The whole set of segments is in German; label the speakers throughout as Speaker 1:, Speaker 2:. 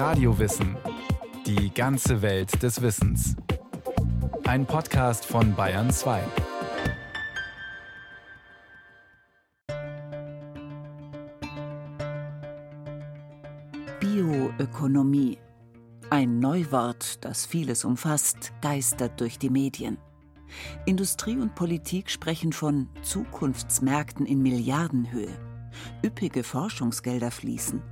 Speaker 1: Radiowissen. Die ganze Welt des Wissens. Ein Podcast von Bayern 2.
Speaker 2: Bioökonomie. Ein Neuwort, das vieles umfasst, geistert durch die Medien. Industrie und Politik sprechen von Zukunftsmärkten in Milliardenhöhe. Üppige Forschungsgelder fließen.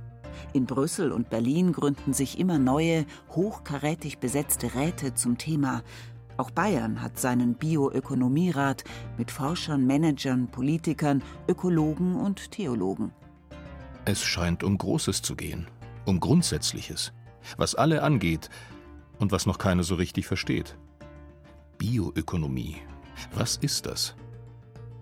Speaker 2: In Brüssel und Berlin gründen sich immer neue, hochkarätig besetzte Räte zum Thema. Auch Bayern hat seinen Bioökonomierat mit Forschern, Managern, Politikern, Ökologen und Theologen.
Speaker 3: Es scheint um Großes zu gehen, um Grundsätzliches, was alle angeht und was noch keiner so richtig versteht. Bioökonomie. Was ist das?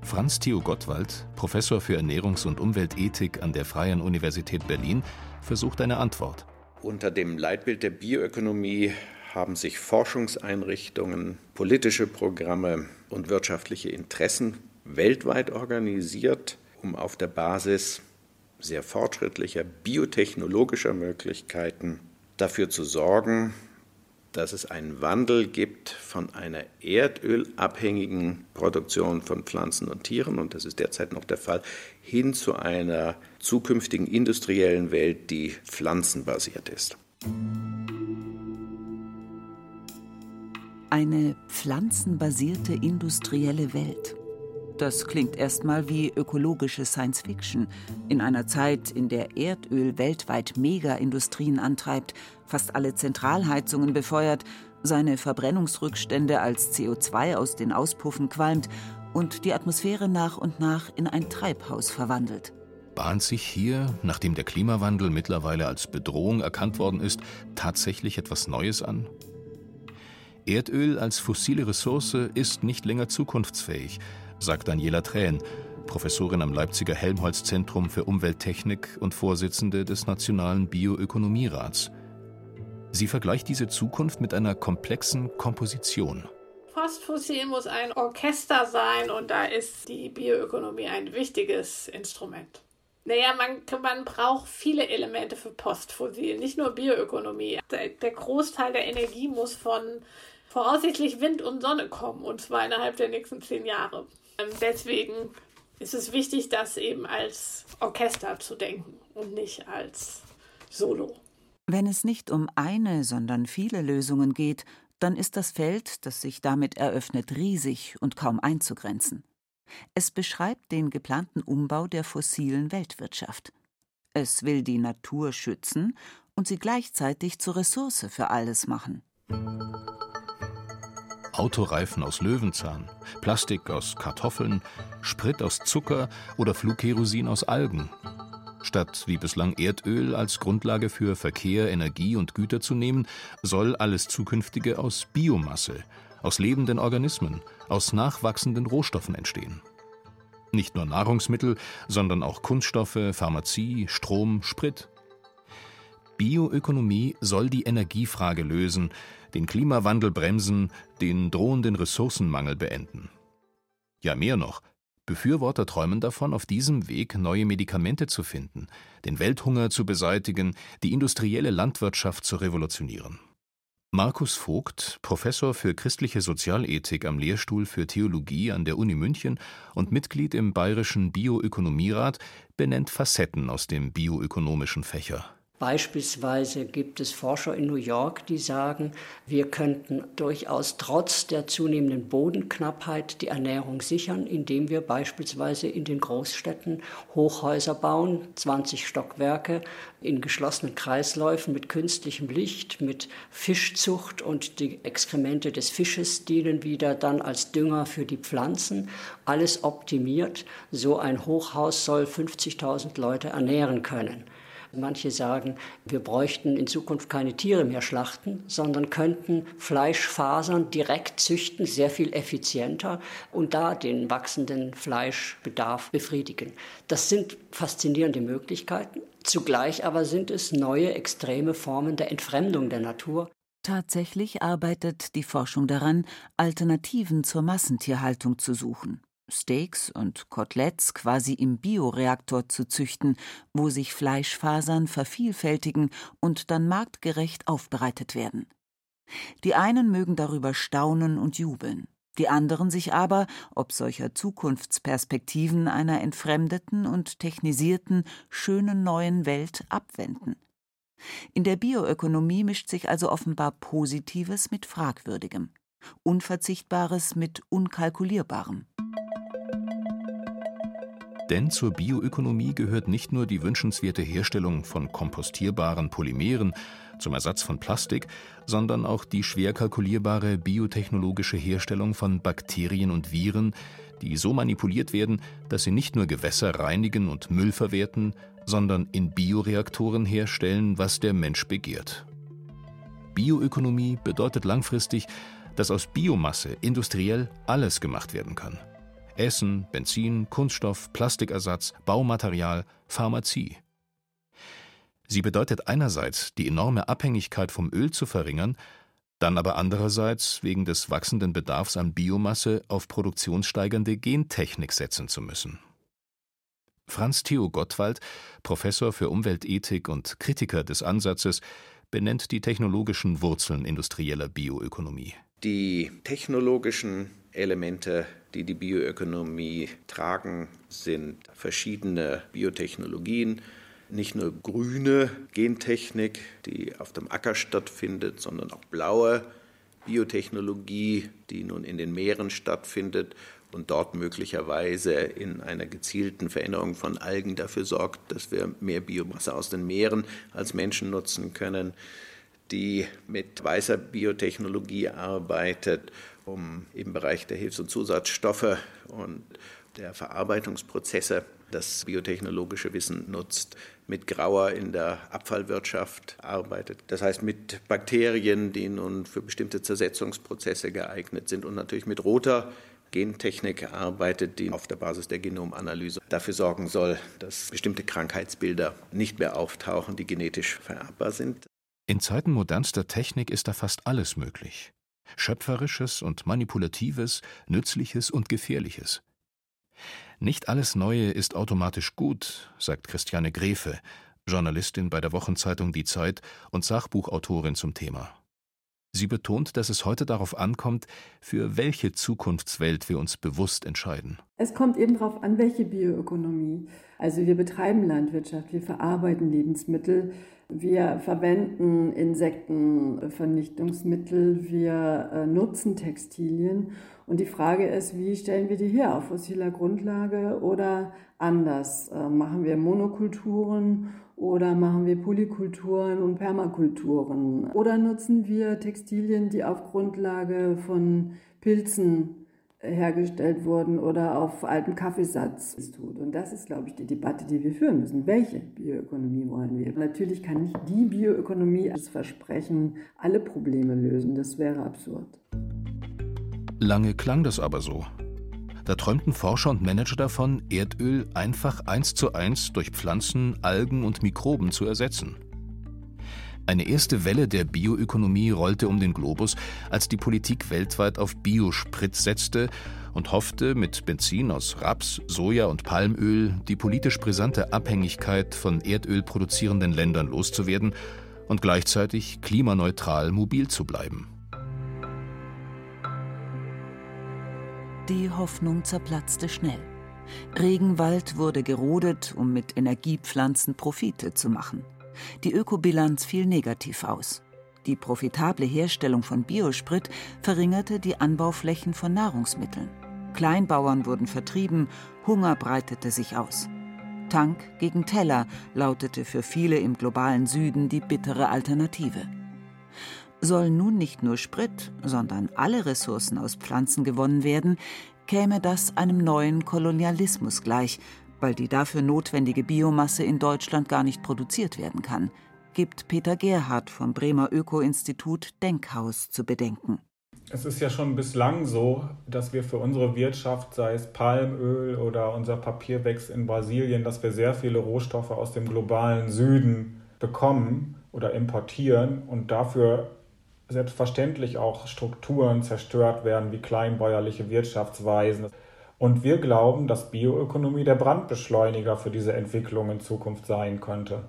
Speaker 3: Franz Theo Gottwald, Professor für Ernährungs- und Umweltethik an der Freien Universität Berlin, versucht eine Antwort.
Speaker 4: Unter dem Leitbild der Bioökonomie haben sich Forschungseinrichtungen, politische Programme und wirtschaftliche Interessen weltweit organisiert, um auf der Basis sehr fortschrittlicher biotechnologischer Möglichkeiten dafür zu sorgen, dass es einen Wandel gibt von einer erdölabhängigen Produktion von Pflanzen und Tieren, und das ist derzeit noch der Fall, hin zu einer zukünftigen industriellen Welt, die pflanzenbasiert ist.
Speaker 2: Eine pflanzenbasierte industrielle Welt. Das klingt erstmal wie ökologische Science Fiction. In einer Zeit, in der Erdöl weltweit Mega-Industrien antreibt, fast alle Zentralheizungen befeuert, seine Verbrennungsrückstände als CO2 aus den Auspuffen qualmt und die Atmosphäre nach und nach in ein Treibhaus verwandelt.
Speaker 3: Bahnt sich hier, nachdem der Klimawandel mittlerweile als Bedrohung erkannt worden ist, tatsächlich etwas Neues an? Erdöl als fossile Ressource ist nicht länger zukunftsfähig, sagt Daniela Trähn, Professorin am Leipziger Helmholtz-Zentrum für Umwelttechnik und Vorsitzende des Nationalen Bioökonomierats. Sie vergleicht diese Zukunft mit einer komplexen Komposition.
Speaker 5: Postfossil muss ein Orchester sein und da ist die Bioökonomie ein wichtiges Instrument. Naja, man, man braucht viele Elemente für Postfossil, nicht nur Bioökonomie. Der, der Großteil der Energie muss von voraussichtlich Wind und Sonne kommen und zwar innerhalb der nächsten zehn Jahre. Ähm, deswegen ist es wichtig, das eben als Orchester zu denken und nicht als Solo.
Speaker 2: Wenn es nicht um eine, sondern viele Lösungen geht, dann ist das Feld, das sich damit eröffnet, riesig und kaum einzugrenzen. Es beschreibt den geplanten Umbau der fossilen Weltwirtschaft. Es will die Natur schützen und sie gleichzeitig zur Ressource für alles machen.
Speaker 3: Autoreifen aus Löwenzahn, Plastik aus Kartoffeln, Sprit aus Zucker oder Flugkerosin aus Algen. Statt wie bislang Erdöl als Grundlage für Verkehr, Energie und Güter zu nehmen, soll alles zukünftige aus Biomasse, aus lebenden Organismen, aus nachwachsenden Rohstoffen entstehen. Nicht nur Nahrungsmittel, sondern auch Kunststoffe, Pharmazie, Strom, Sprit. Bioökonomie soll die Energiefrage lösen, den Klimawandel bremsen, den drohenden Ressourcenmangel beenden. Ja, mehr noch. Befürworter träumen davon, auf diesem Weg neue Medikamente zu finden, den Welthunger zu beseitigen, die industrielle Landwirtschaft zu revolutionieren. Markus Vogt, Professor für christliche Sozialethik am Lehrstuhl für Theologie an der Uni München und Mitglied im Bayerischen Bioökonomierat, benennt Facetten aus dem bioökonomischen Fächer.
Speaker 6: Beispielsweise gibt es Forscher in New York, die sagen, wir könnten durchaus trotz der zunehmenden Bodenknappheit die Ernährung sichern, indem wir beispielsweise in den Großstädten Hochhäuser bauen, 20 Stockwerke in geschlossenen Kreisläufen mit künstlichem Licht, mit Fischzucht und die Exkremente des Fisches dienen wieder dann als Dünger für die Pflanzen. Alles optimiert. So ein Hochhaus soll 50.000 Leute ernähren können. Manche sagen, wir bräuchten in Zukunft keine Tiere mehr schlachten, sondern könnten Fleischfasern direkt züchten, sehr viel effizienter und da den wachsenden Fleischbedarf befriedigen. Das sind faszinierende Möglichkeiten. Zugleich aber sind es neue extreme Formen der Entfremdung der Natur.
Speaker 2: Tatsächlich arbeitet die Forschung daran, Alternativen zur Massentierhaltung zu suchen. Steaks und Koteletts quasi im Bioreaktor zu züchten, wo sich Fleischfasern vervielfältigen und dann marktgerecht aufbereitet werden. Die einen mögen darüber staunen und jubeln, die anderen sich aber, ob solcher Zukunftsperspektiven einer entfremdeten und technisierten, schönen neuen Welt abwenden. In der Bioökonomie mischt sich also offenbar Positives mit Fragwürdigem, Unverzichtbares mit Unkalkulierbarem.
Speaker 3: Denn zur Bioökonomie gehört nicht nur die wünschenswerte Herstellung von kompostierbaren Polymeren zum Ersatz von Plastik, sondern auch die schwer kalkulierbare biotechnologische Herstellung von Bakterien und Viren, die so manipuliert werden, dass sie nicht nur Gewässer reinigen und Müll verwerten, sondern in Bioreaktoren herstellen, was der Mensch begehrt. Bioökonomie bedeutet langfristig, dass aus Biomasse industriell alles gemacht werden kann. Essen, Benzin, Kunststoff, Plastikersatz, Baumaterial, Pharmazie. Sie bedeutet einerseits, die enorme Abhängigkeit vom Öl zu verringern, dann aber andererseits wegen des wachsenden Bedarfs an Biomasse auf produktionssteigernde Gentechnik setzen zu müssen. Franz Theo Gottwald, Professor für Umweltethik und Kritiker des Ansatzes, benennt die technologischen Wurzeln industrieller Bioökonomie.
Speaker 4: Die technologischen Elemente, die die Bioökonomie tragen, sind verschiedene Biotechnologien, nicht nur grüne Gentechnik, die auf dem Acker stattfindet, sondern auch blaue Biotechnologie, die nun in den Meeren stattfindet und dort möglicherweise in einer gezielten Veränderung von Algen dafür sorgt, dass wir mehr Biomasse aus den Meeren als Menschen nutzen können, die mit weißer Biotechnologie arbeitet, um im Bereich der Hilfs- und Zusatzstoffe und der Verarbeitungsprozesse das biotechnologische Wissen nutzt, mit Grauer in der Abfallwirtschaft arbeitet. Das heißt mit Bakterien, die nun für bestimmte Zersetzungsprozesse geeignet sind und natürlich mit roter Gentechnik arbeitet, die auf der Basis der Genomanalyse dafür sorgen soll, dass bestimmte Krankheitsbilder nicht mehr auftauchen, die genetisch vererbbar sind.
Speaker 3: In Zeiten modernster Technik ist da fast alles möglich. Schöpferisches und Manipulatives, Nützliches und Gefährliches. Nicht alles Neue ist automatisch gut, sagt Christiane Grefe, Journalistin bei der Wochenzeitung Die Zeit und Sachbuchautorin zum Thema. Sie betont, dass es heute darauf ankommt, für welche Zukunftswelt wir uns bewusst entscheiden.
Speaker 7: Es kommt eben darauf an, welche Bioökonomie. Also wir betreiben Landwirtschaft, wir verarbeiten Lebensmittel, wir verwenden Insektenvernichtungsmittel, wir äh, nutzen Textilien. Und die Frage ist, wie stellen wir die her? Auf fossiler Grundlage oder anders? Äh, machen wir Monokulturen oder machen wir Polykulturen und Permakulturen? Oder nutzen wir Textilien, die auf Grundlage von Pilzen hergestellt wurden oder auf altem Kaffeesatz tut. Und das ist, glaube ich, die Debatte, die wir führen müssen. Welche Bioökonomie wollen wir? Natürlich kann nicht die Bioökonomie das Versprechen alle Probleme lösen. Das wäre absurd.
Speaker 3: Lange klang das aber so. Da träumten Forscher und Manager davon, Erdöl einfach eins zu eins durch Pflanzen, Algen und Mikroben zu ersetzen. Eine erste Welle der Bioökonomie rollte um den Globus, als die Politik weltweit auf Biosprit setzte und hoffte, mit Benzin aus Raps, Soja und Palmöl die politisch brisante Abhängigkeit von Erdöl produzierenden Ländern loszuwerden und gleichzeitig klimaneutral mobil zu bleiben.
Speaker 2: Die Hoffnung zerplatzte schnell. Regenwald wurde gerodet, um mit Energiepflanzen Profite zu machen. Die Ökobilanz fiel negativ aus. Die profitable Herstellung von Biosprit verringerte die Anbauflächen von Nahrungsmitteln. Kleinbauern wurden vertrieben, Hunger breitete sich aus. Tank gegen Teller lautete für viele im globalen Süden die bittere Alternative. Sollen nun nicht nur Sprit, sondern alle Ressourcen aus Pflanzen gewonnen werden, käme das einem neuen Kolonialismus gleich, weil die dafür notwendige Biomasse in Deutschland gar nicht produziert werden kann, gibt Peter Gerhardt vom Bremer Öko-Institut Denkhaus zu bedenken.
Speaker 8: Es ist ja schon bislang so, dass wir für unsere Wirtschaft, sei es Palmöl oder unser Papier wächst in Brasilien, dass wir sehr viele Rohstoffe aus dem globalen Süden bekommen oder importieren und dafür selbstverständlich auch Strukturen zerstört werden wie kleinbäuerliche Wirtschaftsweisen. Und wir glauben, dass Bioökonomie der Brandbeschleuniger für diese Entwicklung in Zukunft sein könnte.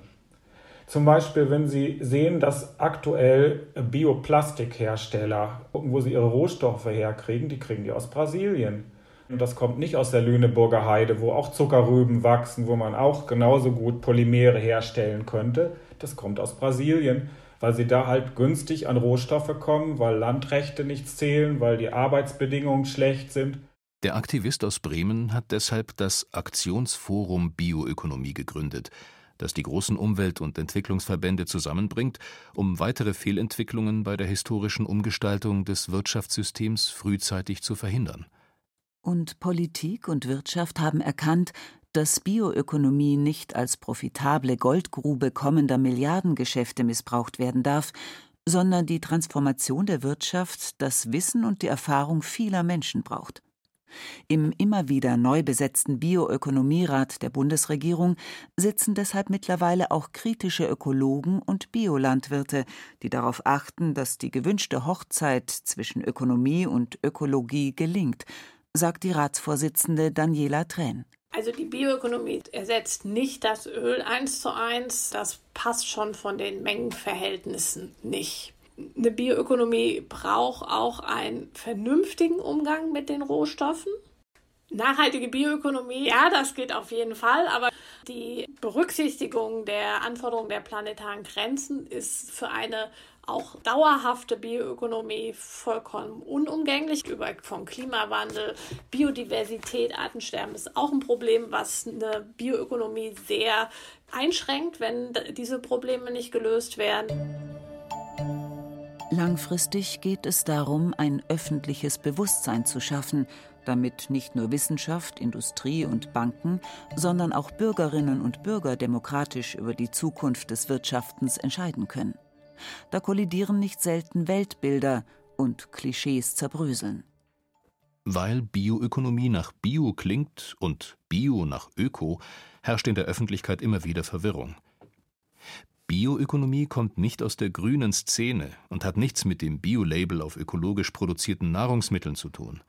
Speaker 8: Zum Beispiel, wenn Sie sehen, dass aktuell Bioplastikhersteller, wo sie ihre Rohstoffe herkriegen, die kriegen die aus Brasilien. Und das kommt nicht aus der Lüneburger Heide, wo auch Zuckerrüben wachsen, wo man auch genauso gut Polymere herstellen könnte. Das kommt aus Brasilien, weil sie da halt günstig an Rohstoffe kommen, weil Landrechte nichts zählen, weil die Arbeitsbedingungen schlecht sind.
Speaker 3: Der Aktivist aus Bremen hat deshalb das Aktionsforum Bioökonomie gegründet, das die großen Umwelt- und Entwicklungsverbände zusammenbringt, um weitere Fehlentwicklungen bei der historischen Umgestaltung des Wirtschaftssystems frühzeitig zu verhindern.
Speaker 2: Und Politik und Wirtschaft haben erkannt, dass Bioökonomie nicht als profitable Goldgrube kommender Milliardengeschäfte missbraucht werden darf, sondern die Transformation der Wirtschaft das Wissen und die Erfahrung vieler Menschen braucht. Im immer wieder neu besetzten Bioökonomierat der Bundesregierung sitzen deshalb mittlerweile auch kritische Ökologen und Biolandwirte, die darauf achten, dass die gewünschte Hochzeit zwischen Ökonomie und Ökologie gelingt, sagt die Ratsvorsitzende Daniela Trähn.
Speaker 5: Also die Bioökonomie ersetzt nicht das Öl eins zu eins. Das passt schon von den Mengenverhältnissen nicht eine Bioökonomie braucht auch einen vernünftigen Umgang mit den Rohstoffen. Nachhaltige Bioökonomie, ja, das geht auf jeden Fall, aber die Berücksichtigung der Anforderungen der planetaren Grenzen ist für eine auch dauerhafte Bioökonomie vollkommen unumgänglich. Über vom Klimawandel, Biodiversität, Artensterben ist auch ein Problem, was eine Bioökonomie sehr einschränkt, wenn diese Probleme nicht gelöst werden.
Speaker 2: Langfristig geht es darum, ein öffentliches Bewusstsein zu schaffen, damit nicht nur Wissenschaft, Industrie und Banken, sondern auch Bürgerinnen und Bürger demokratisch über die Zukunft des Wirtschaftens entscheiden können. Da kollidieren nicht selten Weltbilder und Klischees zerbröseln.
Speaker 3: Weil Bioökonomie nach Bio klingt und Bio nach Öko, herrscht in der Öffentlichkeit immer wieder Verwirrung. Bioökonomie kommt nicht aus der grünen Szene und hat nichts mit dem Bio-Label auf ökologisch produzierten Nahrungsmitteln zu tun.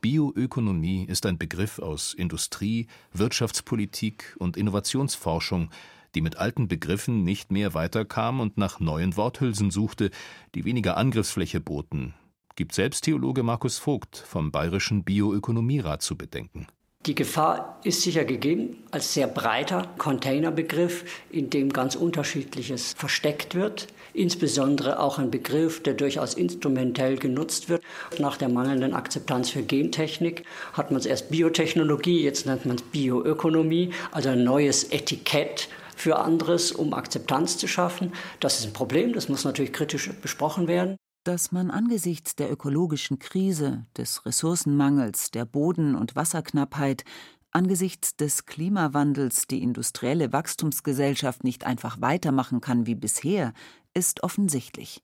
Speaker 3: Bioökonomie ist ein Begriff aus Industrie, Wirtschaftspolitik und Innovationsforschung, die mit alten Begriffen nicht mehr weiterkam und nach neuen Worthülsen suchte, die weniger Angriffsfläche boten, gibt selbst Theologe Markus Vogt vom Bayerischen Bioökonomierat zu bedenken.
Speaker 6: Die Gefahr ist sicher gegeben als sehr breiter Containerbegriff, in dem ganz Unterschiedliches versteckt wird. Insbesondere auch ein Begriff, der durchaus instrumentell genutzt wird. Nach der mangelnden Akzeptanz für Gentechnik hat man es erst Biotechnologie, jetzt nennt man es Bioökonomie, also ein neues Etikett für anderes, um Akzeptanz zu schaffen. Das ist ein Problem, das muss natürlich kritisch besprochen werden
Speaker 2: dass man angesichts der ökologischen Krise, des Ressourcenmangels, der Boden- und Wasserknappheit, angesichts des Klimawandels die industrielle Wachstumsgesellschaft nicht einfach weitermachen kann wie bisher, ist offensichtlich.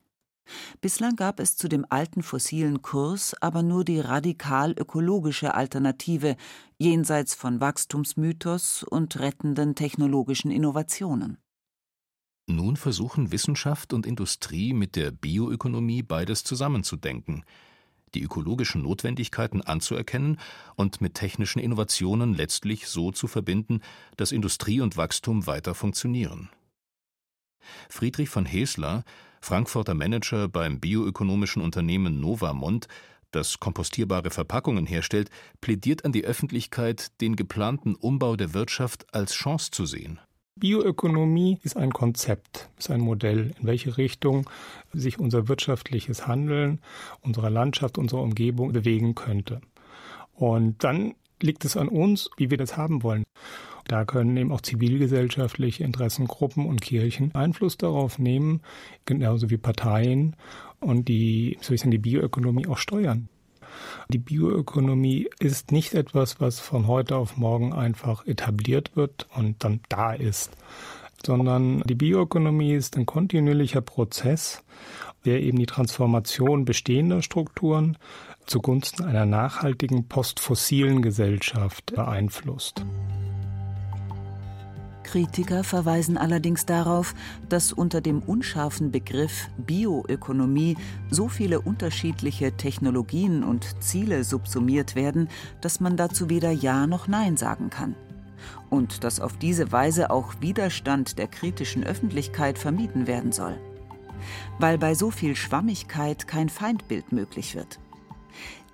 Speaker 2: Bislang gab es zu dem alten fossilen Kurs aber nur die radikal ökologische Alternative jenseits von Wachstumsmythos und rettenden technologischen Innovationen.
Speaker 3: Nun versuchen Wissenschaft und Industrie mit der Bioökonomie beides zusammenzudenken, die ökologischen Notwendigkeiten anzuerkennen und mit technischen Innovationen letztlich so zu verbinden, dass Industrie und Wachstum weiter funktionieren. Friedrich von Hesler, Frankfurter Manager beim bioökonomischen Unternehmen Novamont, das kompostierbare Verpackungen herstellt, plädiert an die Öffentlichkeit, den geplanten Umbau der Wirtschaft als Chance zu sehen.
Speaker 9: Bioökonomie ist ein Konzept, ist ein Modell, in welche Richtung sich unser wirtschaftliches Handeln, unsere Landschaft, unsere Umgebung bewegen könnte. Und dann liegt es an uns, wie wir das haben wollen. Da können eben auch zivilgesellschaftliche Interessengruppen und Kirchen Einfluss darauf nehmen, genauso wie Parteien und die, soll ich sagen, die Bioökonomie auch steuern. Die Bioökonomie ist nicht etwas, was von heute auf morgen einfach etabliert wird und dann da ist, sondern die Bioökonomie ist ein kontinuierlicher Prozess, der eben die Transformation bestehender Strukturen zugunsten einer nachhaltigen postfossilen Gesellschaft beeinflusst.
Speaker 2: Kritiker verweisen allerdings darauf, dass unter dem unscharfen Begriff Bioökonomie so viele unterschiedliche Technologien und Ziele subsumiert werden, dass man dazu weder Ja noch Nein sagen kann. Und dass auf diese Weise auch Widerstand der kritischen Öffentlichkeit vermieden werden soll. Weil bei so viel Schwammigkeit kein Feindbild möglich wird.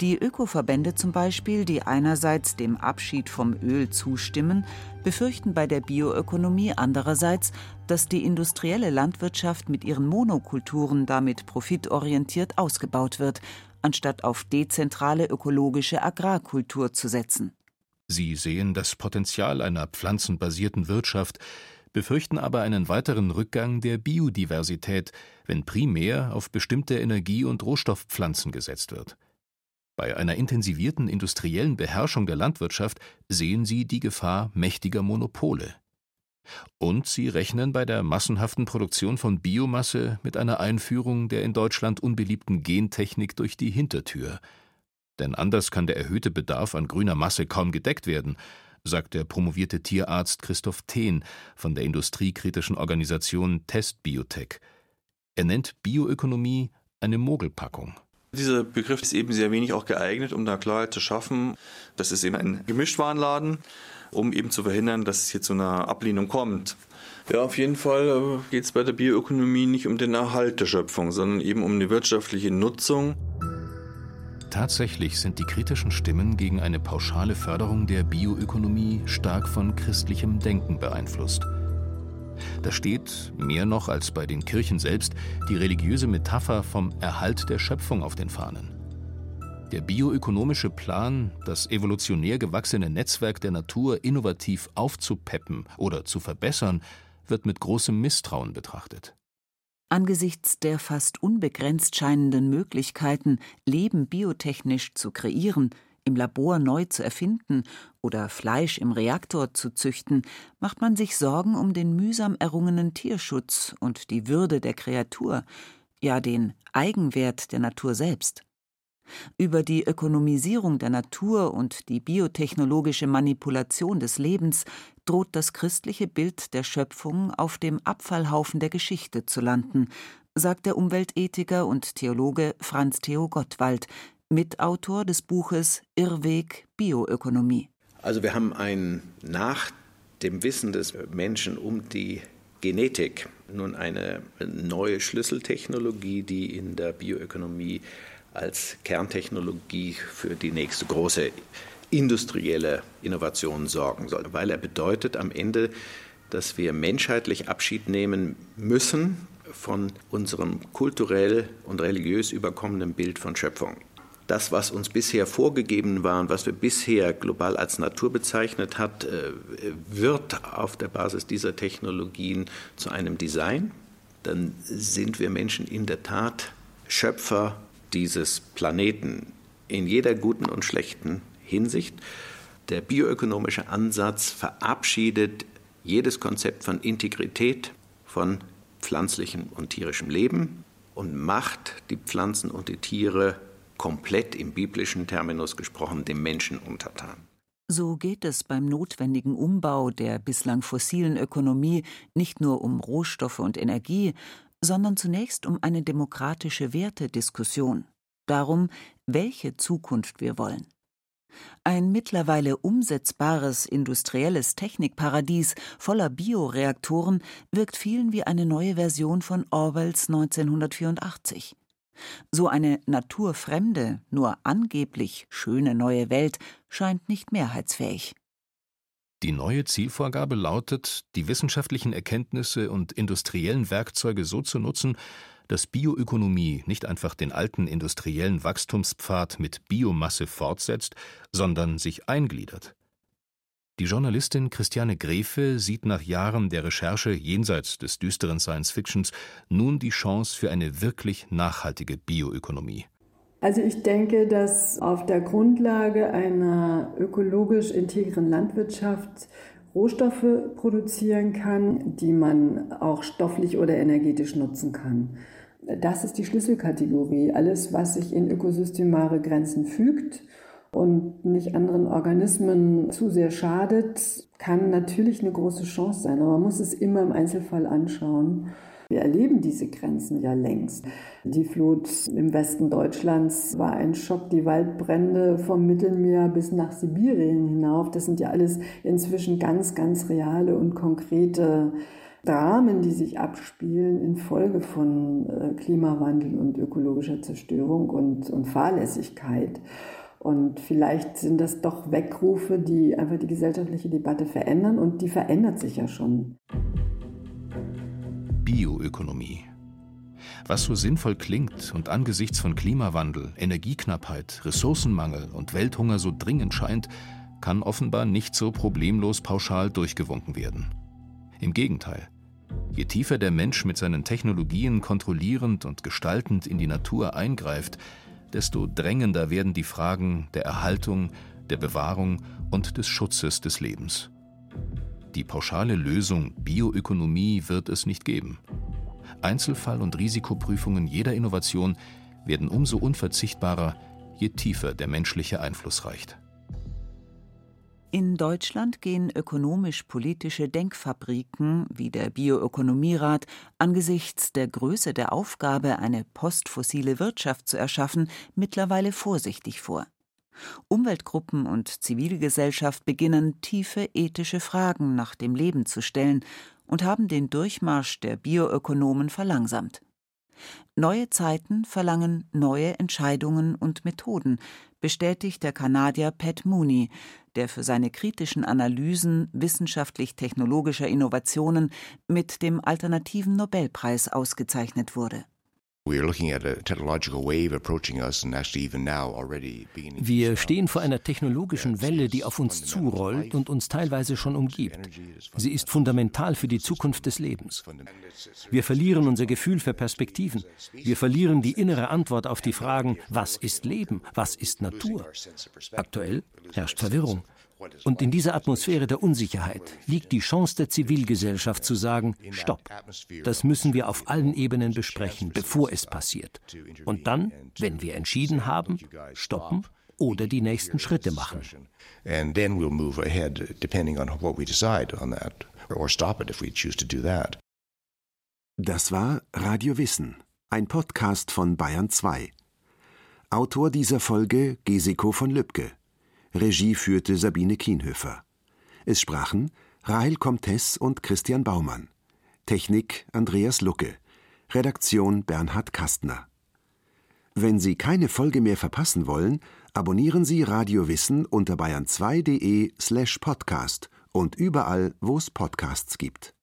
Speaker 2: Die Ökoverbände zum Beispiel, die einerseits dem Abschied vom Öl zustimmen, befürchten bei der Bioökonomie andererseits, dass die industrielle Landwirtschaft mit ihren Monokulturen damit profitorientiert ausgebaut wird, anstatt auf dezentrale ökologische Agrarkultur zu setzen.
Speaker 3: Sie sehen das Potenzial einer pflanzenbasierten Wirtschaft, befürchten aber einen weiteren Rückgang der Biodiversität, wenn primär auf bestimmte Energie- und Rohstoffpflanzen gesetzt wird. Bei einer intensivierten industriellen Beherrschung der Landwirtschaft sehen sie die Gefahr mächtiger Monopole. Und sie rechnen bei der massenhaften Produktion von Biomasse mit einer Einführung der in Deutschland unbeliebten Gentechnik durch die Hintertür. Denn anders kann der erhöhte Bedarf an grüner Masse kaum gedeckt werden, sagt der promovierte Tierarzt Christoph Thehn von der industriekritischen Organisation Test Biotech. Er nennt Bioökonomie eine Mogelpackung.
Speaker 10: Dieser Begriff ist eben sehr wenig auch geeignet, um da Klarheit zu schaffen. Das ist eben ein Gemischtwarenladen, um eben zu verhindern, dass es hier zu einer Ablehnung kommt. Ja, auf jeden Fall äh, geht es bei der Bioökonomie nicht um den Erhalt der Schöpfung, sondern eben um die wirtschaftliche Nutzung.
Speaker 3: Tatsächlich sind die kritischen Stimmen gegen eine pauschale Förderung der Bioökonomie stark von christlichem Denken beeinflusst. Da steht, mehr noch als bei den Kirchen selbst, die religiöse Metapher vom Erhalt der Schöpfung auf den Fahnen. Der bioökonomische Plan, das evolutionär gewachsene Netzwerk der Natur innovativ aufzupeppen oder zu verbessern, wird mit großem Misstrauen betrachtet.
Speaker 2: Angesichts der fast unbegrenzt scheinenden Möglichkeiten, Leben biotechnisch zu kreieren, im Labor neu zu erfinden oder Fleisch im Reaktor zu züchten, macht man sich Sorgen um den mühsam errungenen Tierschutz und die Würde der Kreatur, ja den Eigenwert der Natur selbst. Über die Ökonomisierung der Natur und die biotechnologische Manipulation des Lebens droht das christliche Bild der Schöpfung auf dem Abfallhaufen der Geschichte zu landen, sagt der Umweltethiker und Theologe Franz Theo Gottwald, Mitautor des Buches Irrweg Bioökonomie.
Speaker 4: Also wir haben ein nach dem Wissen des Menschen um die Genetik. Nun eine neue Schlüsseltechnologie, die in der Bioökonomie als Kerntechnologie für die nächste große industrielle Innovation sorgen soll, weil er bedeutet am Ende, dass wir menschheitlich Abschied nehmen müssen von unserem kulturell und religiös überkommenen Bild von Schöpfung das, was uns bisher vorgegeben war und was wir bisher global als Natur bezeichnet hat, äh, wird auf der Basis dieser Technologien zu einem Design. Dann sind wir Menschen in der Tat Schöpfer dieses Planeten in jeder guten und schlechten Hinsicht. Der bioökonomische Ansatz verabschiedet jedes Konzept von Integrität, von pflanzlichem und tierischem Leben und macht die Pflanzen und die Tiere komplett im biblischen Terminus gesprochen dem Menschen untertan.
Speaker 2: So geht es beim notwendigen Umbau der bislang fossilen Ökonomie nicht nur um Rohstoffe und Energie, sondern zunächst um eine demokratische Wertediskussion, darum, welche Zukunft wir wollen. Ein mittlerweile umsetzbares industrielles Technikparadies voller Bioreaktoren wirkt vielen wie eine neue Version von Orwells 1984. So eine naturfremde, nur angeblich schöne neue Welt scheint nicht mehrheitsfähig.
Speaker 3: Die neue Zielvorgabe lautet, die wissenschaftlichen Erkenntnisse und industriellen Werkzeuge so zu nutzen, dass Bioökonomie nicht einfach den alten industriellen Wachstumspfad mit Biomasse fortsetzt, sondern sich eingliedert. Die Journalistin Christiane Grefe sieht nach Jahren der Recherche jenseits des düsteren Science-Fictions nun die Chance für eine wirklich nachhaltige Bioökonomie.
Speaker 7: Also ich denke, dass auf der Grundlage einer ökologisch integren Landwirtschaft Rohstoffe produzieren kann, die man auch stofflich oder energetisch nutzen kann. Das ist die Schlüsselkategorie. Alles, was sich in ökosystemare Grenzen fügt und nicht anderen Organismen zu sehr schadet, kann natürlich eine große Chance sein. Aber man muss es immer im Einzelfall anschauen. Wir erleben diese Grenzen ja längst. Die Flut im Westen Deutschlands war ein Schock. Die Waldbrände vom Mittelmeer bis nach Sibirien hinauf, das sind ja alles inzwischen ganz, ganz reale und konkrete Dramen, die sich abspielen infolge von äh, Klimawandel und ökologischer Zerstörung und, und Fahrlässigkeit. Und vielleicht sind das doch Weckrufe, die einfach die gesellschaftliche Debatte verändern und die verändert sich ja schon.
Speaker 3: Bioökonomie. Was so sinnvoll klingt und angesichts von Klimawandel, Energieknappheit, Ressourcenmangel und Welthunger so dringend scheint, kann offenbar nicht so problemlos pauschal durchgewunken werden. Im Gegenteil. Je tiefer der Mensch mit seinen Technologien kontrollierend und gestaltend in die Natur eingreift, desto drängender werden die Fragen der Erhaltung, der Bewahrung und des Schutzes des Lebens. Die pauschale Lösung Bioökonomie wird es nicht geben. Einzelfall- und Risikoprüfungen jeder Innovation werden umso unverzichtbarer, je tiefer der menschliche Einfluss reicht.
Speaker 2: In Deutschland gehen ökonomisch-politische Denkfabriken wie der Bioökonomierat angesichts der Größe der Aufgabe, eine postfossile Wirtschaft zu erschaffen, mittlerweile vorsichtig vor. Umweltgruppen und Zivilgesellschaft beginnen tiefe ethische Fragen nach dem Leben zu stellen und haben den Durchmarsch der Bioökonomen verlangsamt. Neue Zeiten verlangen neue Entscheidungen und Methoden, bestätigt der Kanadier Pat Mooney, der für seine kritischen Analysen wissenschaftlich-technologischer Innovationen mit dem Alternativen Nobelpreis ausgezeichnet wurde.
Speaker 11: Wir stehen vor einer technologischen Welle, die auf uns zurollt und uns teilweise schon umgibt. Sie ist fundamental für die Zukunft des Lebens. Wir verlieren unser Gefühl für Perspektiven. Wir verlieren die innere Antwort auf die Fragen, was ist Leben, was ist Natur. Aktuell herrscht Verwirrung. Und in dieser Atmosphäre der Unsicherheit liegt die Chance der Zivilgesellschaft zu sagen, stopp, das müssen wir auf allen Ebenen besprechen, bevor es passiert. Und dann, wenn wir entschieden haben, stoppen oder die nächsten Schritte machen.
Speaker 12: Das war Radio Wissen, ein Podcast von Bayern 2. Autor dieser Folge Gesiko von Lübcke. Regie führte Sabine Kienhöfer. Es sprachen Rahel Comtes und Christian Baumann. Technik Andreas Lucke. Redaktion Bernhard Kastner. Wenn Sie keine Folge mehr verpassen wollen, abonnieren Sie Radio Wissen unter bayern2.de slash podcast und überall, wo es Podcasts gibt.